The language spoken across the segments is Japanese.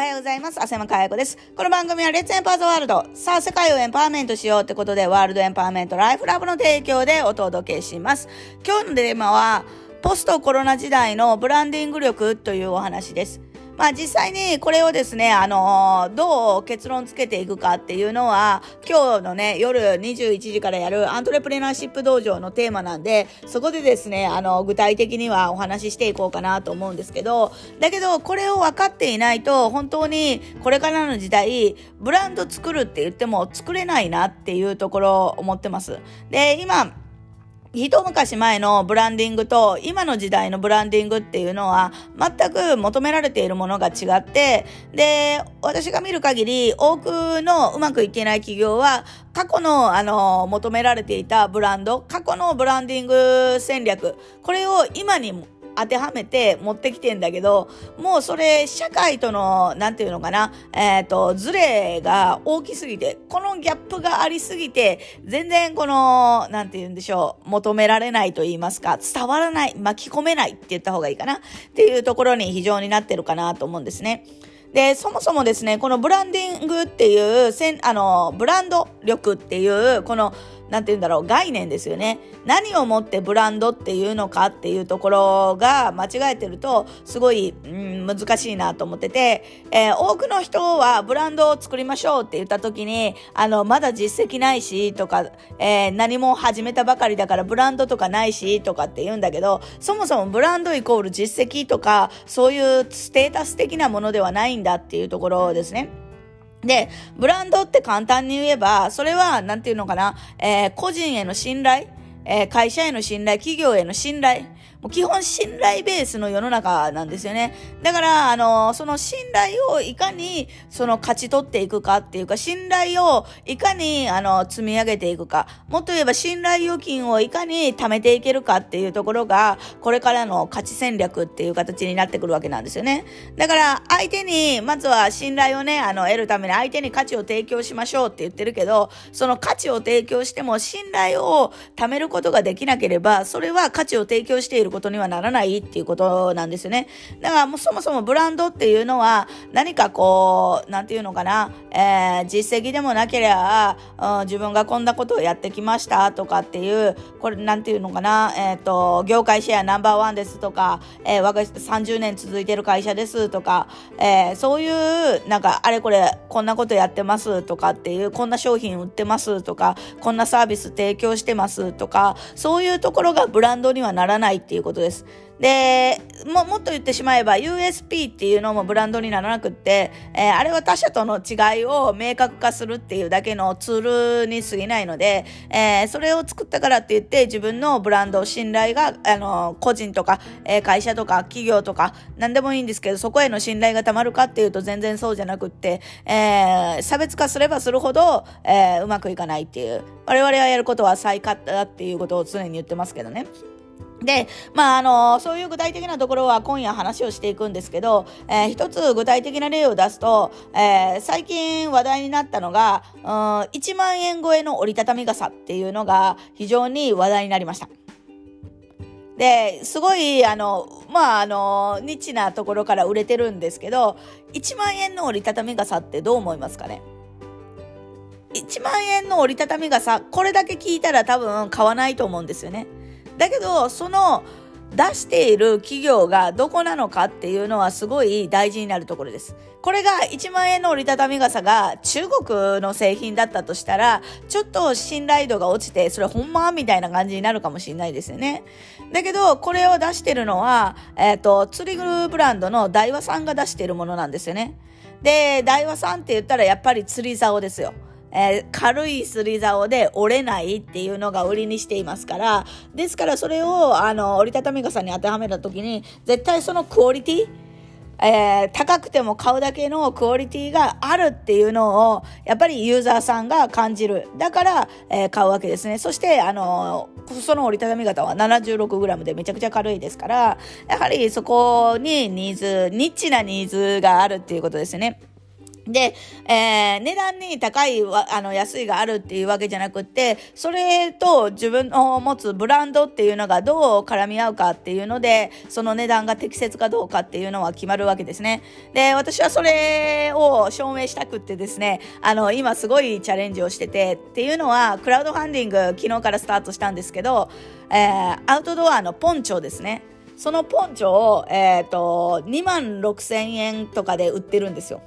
おはようございます。浅山かや子です。この番組はレッツエンパーズワールド。さあ、世界をエンパワーメントしようってことで、ワールドエンパワーメントライフラブの提供でお届けします。今日のテーマは、ポストコロナ時代のブランディング力というお話です。まあ実際にこれをですね、あのー、どう結論つけていくかっていうのは、今日のね、夜21時からやるアントレプレナーシップ道場のテーマなんで、そこでですね、あの、具体的にはお話ししていこうかなと思うんですけど、だけど、これを分かっていないと、本当にこれからの時代、ブランド作るって言っても作れないなっていうところを思ってます。で、今、一昔前のブランディングと今の時代のブランディングっていうのは全く求められているものが違って、で、私が見る限り多くのうまくいけない企業は過去のあの求められていたブランド、過去のブランディング戦略、これを今に当てはめて持ってきてんだけど、もうそれ、社会との、なんていうのかな、えっ、ー、と、ズレが大きすぎて、このギャップがありすぎて、全然この、なんて言うんでしょう、求められないと言いますか、伝わらない、巻き込めないって言った方がいいかな、っていうところに非常になってるかなと思うんですね。で、そもそもですね、このブランディングっていう、せんあの、ブランド力っていう、この、なんて言うんだろう、概念ですよね。何をもってブランドっていうのかっていうところが間違えてると、すごい、うん、難しいなと思ってて、えー、多くの人はブランドを作りましょうって言った時に、あの、まだ実績ないし、とか、えー、何も始めたばかりだからブランドとかないし、とかって言うんだけど、そもそもブランドイコール実績とか、そういうステータス的なものではないんだっていうところですね。で、ブランドって簡単に言えば、それは、なんていうのかな、えー、個人への信頼、えー、会社への信頼、企業への信頼、もう基本信頼ベースの世の中なんですよね。だから、あの、その信頼をいかに、その勝ち取っていくかっていうか、信頼をいかに、あの、積み上げていくか。もっと言えば、信頼預金をいかに貯めていけるかっていうところが、これからの価値戦略っていう形になってくるわけなんですよね。だから、相手に、まずは信頼をね、あの、得るために相手に価値を提供しましょうって言ってるけど、その価値を提供しても、信頼を貯めることができなければ、それは価値を提供しているることにはならないっていうことなんですよね。だからもうそもそもブランドっていうのは何かこう、なんていうのかな、えー、実績でもなければ、うん、自分がこんなことをやってきましたとかっていう、これなんていうのかな、えっ、ー、と、業界シェアナンバーワンですとか、えー、我が30年続いてる会社ですとか、えー、そういう、なんか、あれこれ、こんなことやってますとかっていう、こんな商品売ってますとか、こんなサービス提供してますとか、そういうところがブランドにはならないっていうことです。で、も、もっと言ってしまえば USP っていうのもブランドにならなくって、えー、あれは他社との違いを明確化するっていうだけのツールに過ぎないので、えー、それを作ったからって言って自分のブランド、信頼が、あの、個人とか、えー、会社とか企業とか、何でもいいんですけど、そこへの信頼がたまるかっていうと全然そうじゃなくって、え差別化すればするほど、えうまくいかないっていう。我々がやることは最下だっていうことを常に言ってますけどね。で、まあ、あの、そういう具体的なところは今夜話をしていくんですけど、えー、一つ具体的な例を出すと、えー、最近話題になったのが、うん、1万円超えの折りたたみ傘っていうのが非常に話題になりました。で、すごい、あの、まあ、あの、ニッチなところから売れてるんですけど、1万円の折りたたみ傘ってどう思いますかね？1万円の折りたたみ傘、これだけ聞いたら多分買わないと思うんですよね。だけど、その出している企業がどこなのかっていうのはすごい大事になるところです。これが1万円の折りたたみ傘が中国の製品だったとしたら、ちょっと信頼度が落ちて、それほんまみたいな感じになるかもしれないですよね。だけど、これを出してるのは、えっ、ー、と、釣りグルブランドの大和さんが出しているものなんですよね。で、大和さんって言ったらやっぱり釣り竿ですよ。えー、軽いすり竿で折れないっていうのが売りにしていますから、ですからそれを、あの、折りたたみ傘に当てはめたときに、絶対そのクオリティ、えー、高くても買うだけのクオリティがあるっていうのを、やっぱりユーザーさんが感じる。だから、えー、買うわけですね。そして、あのその折りたたみ型は 76g でめちゃくちゃ軽いですから、やはりそこにニーズ、ニッチなニーズがあるっていうことですね。で、えー、値段に高いあの安いがあるっていうわけじゃなくて、それと自分の持つブランドっていうのがどう絡み合うかっていうので、その値段が適切かどうかっていうのは決まるわけですね。で、私はそれを証明したくってですね、あの、今すごいチャレンジをしてて、っていうのは、クラウドファンディング昨日からスタートしたんですけど、えー、アウトドアのポンチョですね。そのポンチョを、えっ、ー、と、2万6千円とかで売ってるんですよ。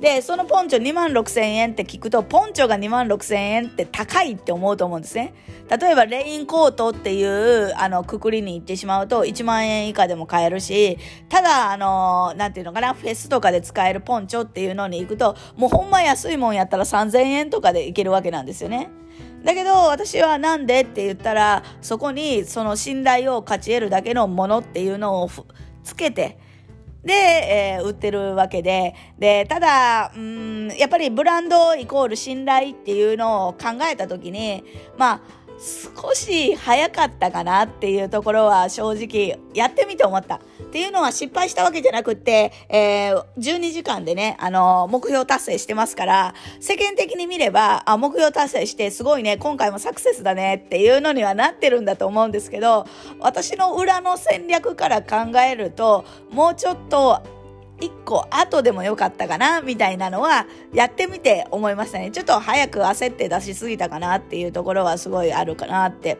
で、そのポンチョ2万6千円って聞くと、ポンチョが2万6千円って高いって思うと思うんですね。例えば、レインコートっていう、あの、くくりに行ってしまうと、1万円以下でも買えるし、ただ、あの、なんていうのかな、フェスとかで使えるポンチョっていうのに行くと、もうほんま安いもんやったら3000円とかで行けるわけなんですよね。だけど私はなんでって言ったらそこにその信頼を勝ち得るだけのものっていうのをつけてで、えー、売ってるわけで、で、ただ、うん、やっぱりブランドイコール信頼っていうのを考えたときに、まあ、少し早かったかなっていうところは正直やってみて思った。っていうのは失敗したわけじゃなくって、えー、12時間でね、あの、目標達成してますから、世間的に見れば、あ、目標達成してすごいね、今回もサクセスだねっていうのにはなってるんだと思うんですけど、私の裏の戦略から考えると、もうちょっと1個後でもよかったかなみたいなのはやってみて思いましたね。ちょっと早く焦って出しすぎたかなっていうところはすごいあるかなって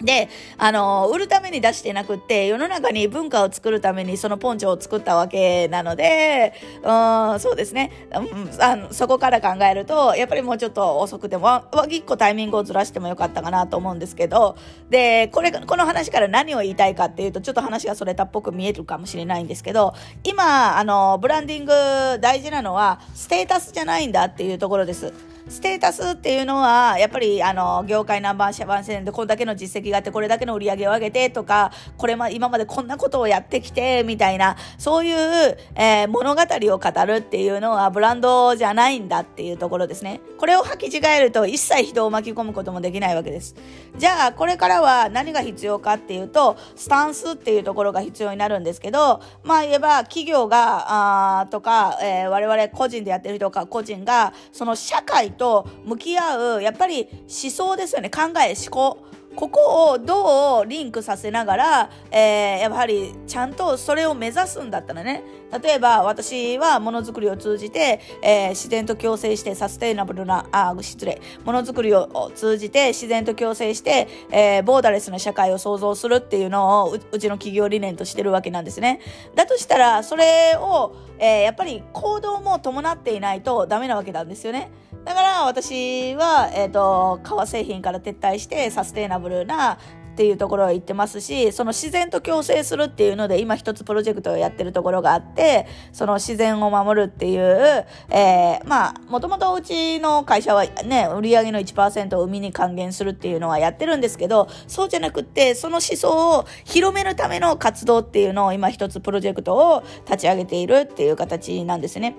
で、あの、売るために出してなくって、世の中に文化を作るためにそのポンチョを作ったわけなので、うん、そうですね、うん、あの。そこから考えると、やっぱりもうちょっと遅くても、一個タイミングをずらしてもよかったかなと思うんですけど、で、これ、この話から何を言いたいかっていうと、ちょっと話がそれたっぽく見えるかもしれないんですけど、今、あの、ブランディング大事なのは、ステータスじゃないんだっていうところです。ステータスっていうのは、やっぱり、あの、業界ナンバーシャバン戦でこれだけの実績があって、これだけの売り上げを上げてとか、これま、今までこんなことをやってきて、みたいな、そういう、えー、物語を語るっていうのは、ブランドじゃないんだっていうところですね。これを履き違えると、一切人を巻き込むこともできないわけです。じゃあ、これからは何が必要かっていうと、スタンスっていうところが必要になるんですけど、まあ言えば、企業が、あとか、えー、我々個人でやってる人か、個人が、その社会と向き合う、やっぱり思想ですよね。考え、思考。ここをどうリンクさせながら、えー、やはりちゃんとそれを目指すんだったらね、例えば私はものづくりを通じて、えー、自然と共生してサステイナブルな、あ、失礼、ものづくりを通じて自然と共生して、えー、ボーダレスな社会を創造するっていうのをうちの企業理念としてるわけなんですね。だとしたら、それを、え、やっぱり行動も伴っていないとダメなわけなんですよね。だから私は、えっ、ー、と、革製品から撤退してサステイナブルなっていうところを言ってますし、その自然と共生するっていうので、今一つプロジェクトをやってるところがあって、その自然を守るっていう、えー、まあ、もともとうちの会社はね、売上の1%を海に還元するっていうのはやってるんですけど、そうじゃなくって、その思想を広めるための活動っていうのを今一つプロジェクトを立ち上げているっていう形なんですね。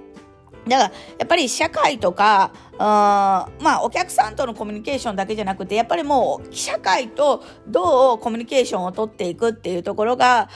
だから、やっぱり社会とか、あまあ、お客さんとのコミュニケーションだけじゃなくて、やっぱりもう、社会とどうコミュニケーションをとっていくっていうところが、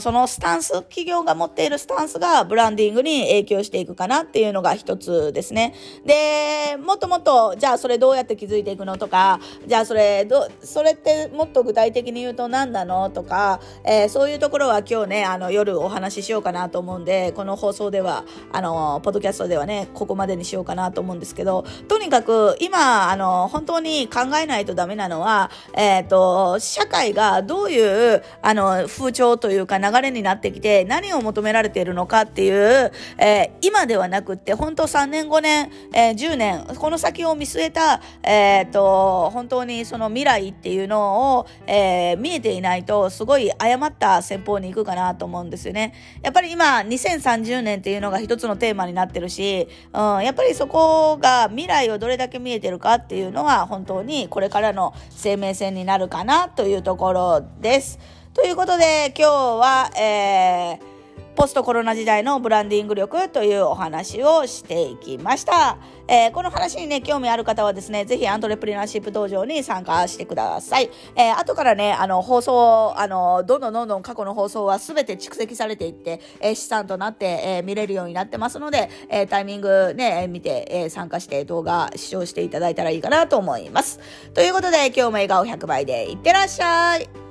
そのスタンス、企業が持っているスタンスがブランディングに影響していくかなっていうのが一つですね。で、もっともっと、じゃあそれどうやって気づいていくのとか、じゃあそれ、ど、それってもっと具体的に言うと何なのとか、えー、そういうところは今日ね、あの、夜お話ししようかなと思うんで、この放送では、あの、ポッドキャストではね、ここまでにしようかなと思うんですけど、とにかく今、あの、本当に考えないとダメなのは、えっ、ー、と、社会がどういう、あの、風潮というか流れになってきて、何を求められているのかっていう、えー、今ではなくって、本当3年、5年、えー、10年、この先を見据えた、えっ、と、本当にその未来っていうのを、え見えていないと、すごい誤った戦法に行くかなと思うんですよね。やっぱり今、2030年っていうのが一つのテーマになってるし、うん、やっぱりそこが未来をどれだけ見えてるかっていうのは本当にこれからの生命線になるかなというところです。ということで今日は、えーポストコロナ時代のブランディング力というお話をしていきました。えー、この話にね、興味ある方はですね、ぜひアントレプリナーシップ道場に参加してください。えー、後からね、あの、放送、あの、どんどんどんどん過去の放送は全て蓄積されていって、えー、資産となって、えー、見れるようになってますので、えー、タイミングね、見て、えー、参加して動画視聴していただいたらいいかなと思います。ということで、今日も笑顔100倍でいってらっしゃい。